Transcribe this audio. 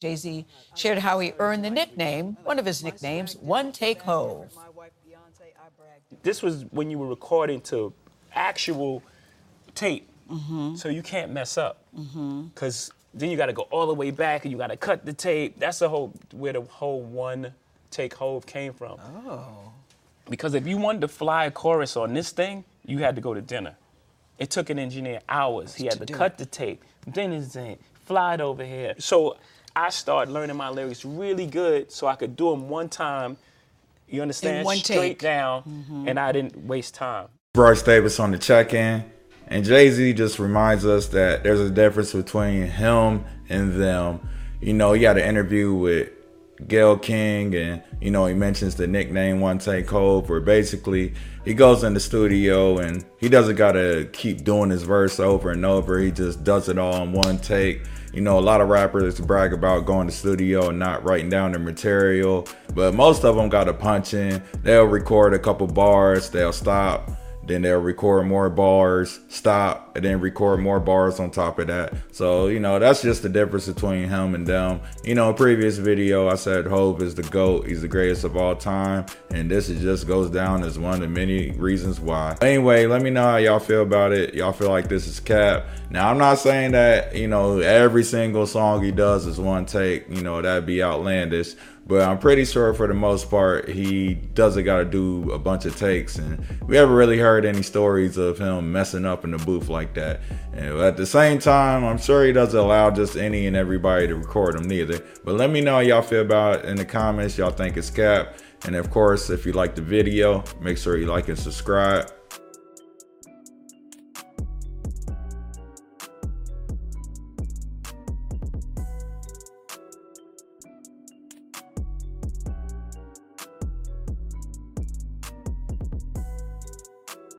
Jay Z shared how he earned the nickname, one of his nicknames, One Take Hov. This was when you were recording to actual tape, mm-hmm. so you can't mess up. Mm-hmm. Because then you got to go all the way back and you got to cut the tape. That's the whole where the whole one take Hov came from. Oh. Because if you wanted to fly a chorus on this thing, you had to go to dinner. It took an engineer hours. he had to to, cut it. the tape, then his thing, fly it over here. So I started learning my lyrics really good so I could do them one time. You understand? one Straight take. Mm-hmm. down, and I didn't waste time. Brice Davis on the check-in, and Jay Z just reminds us that there's a difference between him and them. You know, he had an interview with Gayle King, and you know he mentions the nickname One Take Hov, where basically he goes in the studio and he doesn't gotta keep doing his verse over and over. He just does it all in one take. You know, a lot of rappers brag about going to studio and not writing down their material, but most of them got a punch in. They'll record a couple bars, they'll stop, then they'll record more bars, stop, and then record more bars on top of that. So, you know, that's just the difference between him and them. You know, previous video, I said Hov is the GOAT. He's the greatest of all time. And this is just goes down as one of the many reasons why. Anyway, let me know how y'all feel about it. Y'all feel like this is cap. Now, I'm not saying that, you know, every single song he does is one take. You know, that'd be outlandish. But I'm pretty sure for the most part, he doesn't got to do a bunch of takes. And we haven't really heard any stories of him messing up in the booth like that. And at the same time, I'm sure he doesn't allow just any and everybody to record him neither. But let me know how y'all feel about it in the comments. Y'all think it's cap. And of course, if you like the video, make sure you like and subscribe.